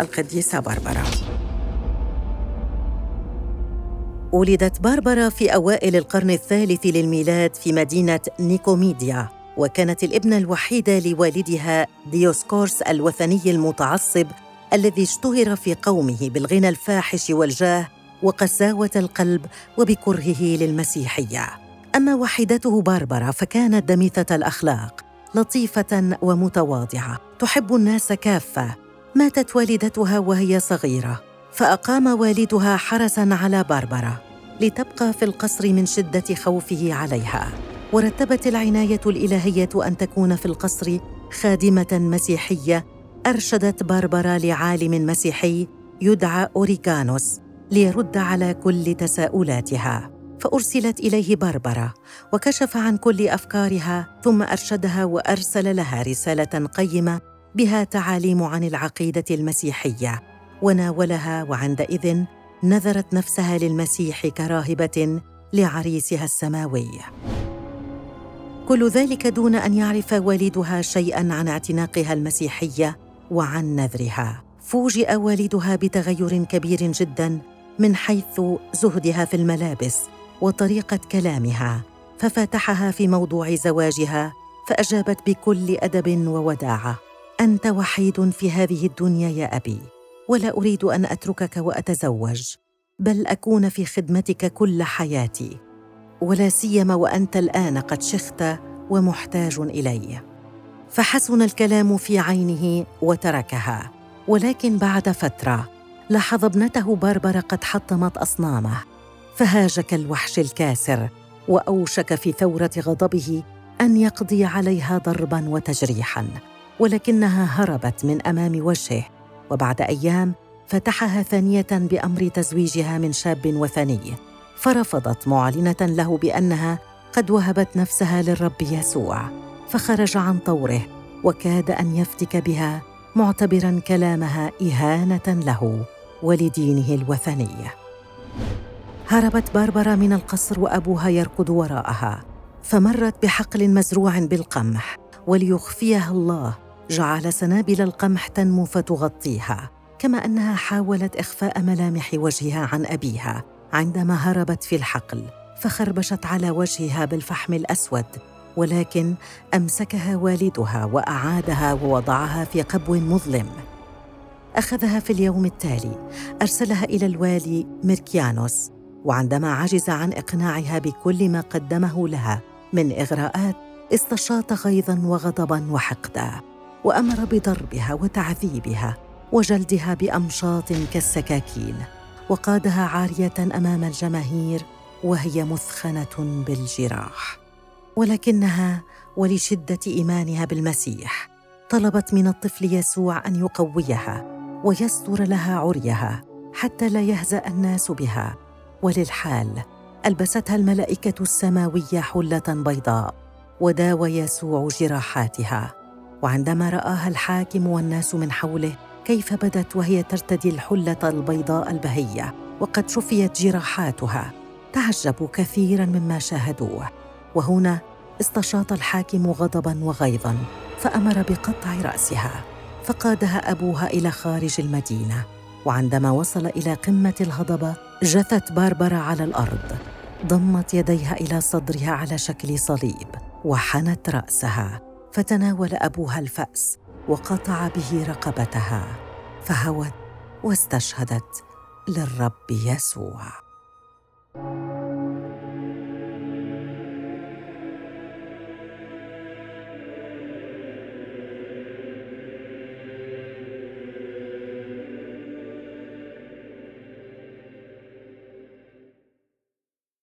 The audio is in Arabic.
القديسة باربرا. ولدت باربرا في أوائل القرن الثالث للميلاد في مدينة نيكوميديا وكانت الابنة الوحيدة لوالدها ديوسكورس الوثني المتعصب الذي اشتهر في قومه بالغنى الفاحش والجاه وقساوة القلب وبكرهه للمسيحية. أما وحيدته باربرا فكانت دميثة الأخلاق لطيفة ومتواضعة تحب الناس كافة ماتت والدتها وهي صغيرة فأقام والدها حرسا على باربرا لتبقى في القصر من شدة خوفه عليها. ورتبت العناية الإلهية أن تكون في القصر خادمة مسيحية أرشدت باربرا لعالم مسيحي يدعى أوريغانوس ليرد على كل تساؤلاتها. فأرسلت إليه باربرا وكشف عن كل أفكارها ثم أرشدها وأرسل لها رسالة قيمة بها تعاليم عن العقيدة المسيحية وناولها وعندئذ نذرت نفسها للمسيح كراهبة لعريسها السماوي. كل ذلك دون أن يعرف والدها شيئا عن اعتناقها المسيحية وعن نذرها. فوجئ والدها بتغير كبير جدا من حيث زهدها في الملابس وطريقة كلامها ففاتحها في موضوع زواجها فأجابت بكل أدب ووداعة. أنت وحيد في هذه الدنيا يا أبي ولا أريد أن أتركك وأتزوج بل أكون في خدمتك كل حياتي ولا سيما وأنت الآن قد شخت ومحتاج إلي. فحسن الكلام في عينه وتركها ولكن بعد فترة لاحظ ابنته باربرا قد حطمت أصنامه فهاج كالوحش الكاسر وأوشك في ثورة غضبه أن يقضي عليها ضربا وتجريحا. ولكنها هربت من أمام وجهه وبعد أيام فتحها ثانية بأمر تزويجها من شاب وثني فرفضت معلنة له بأنها قد وهبت نفسها للرب يسوع فخرج عن طوره وكاد أن يفتك بها معتبرا كلامها إهانة له ولدينه الوثني. هربت باربرا من القصر وأبوها يركض وراءها فمرت بحقل مزروع بالقمح وليخفيها الله جعل سنابل القمح تنمو فتغطيها كما أنها حاولت إخفاء ملامح وجهها عن أبيها عندما هربت في الحقل فخربشت على وجهها بالفحم الأسود ولكن أمسكها والدها وأعادها ووضعها في قبو مظلم. أخذها في اليوم التالي أرسلها إلى الوالي ميركيانوس وعندما عجز عن إقناعها بكل ما قدمه لها من إغراءات استشاط غيظا وغضبا وحقدا. وأمر بضربها وتعذيبها وجلدها بأمشاط كالسكاكين وقادها عارية أمام الجماهير وهي مثخنه بالجراح. ولكنها ولشدة إيمانها بالمسيح طلبت من الطفل يسوع أن يقويها ويستر لها عريها حتى لا يهزأ الناس بها. وللحال ألبستها الملائكة السماوية حلة بيضاء وداوى يسوع جراحاتها. وعندما رآها الحاكم والناس من حوله كيف بدت وهي ترتدي الحلة البيضاء البهية وقد شفيت جراحاتها. تعجبوا كثيرا مما شاهدوه. وهنا استشاط الحاكم غضبا وغيظا فأمر بقطع رأسها فقادها أبوها إلى خارج المدينة. وعندما وصل إلى قمة الهضبة جثت باربرا على الأرض. ضمت يديها إلى صدرها على شكل صليب وحنت رأسها. فتناول أبوها الفأس وقطع به رقبتها فهوت واستشهدت للرب يسوع.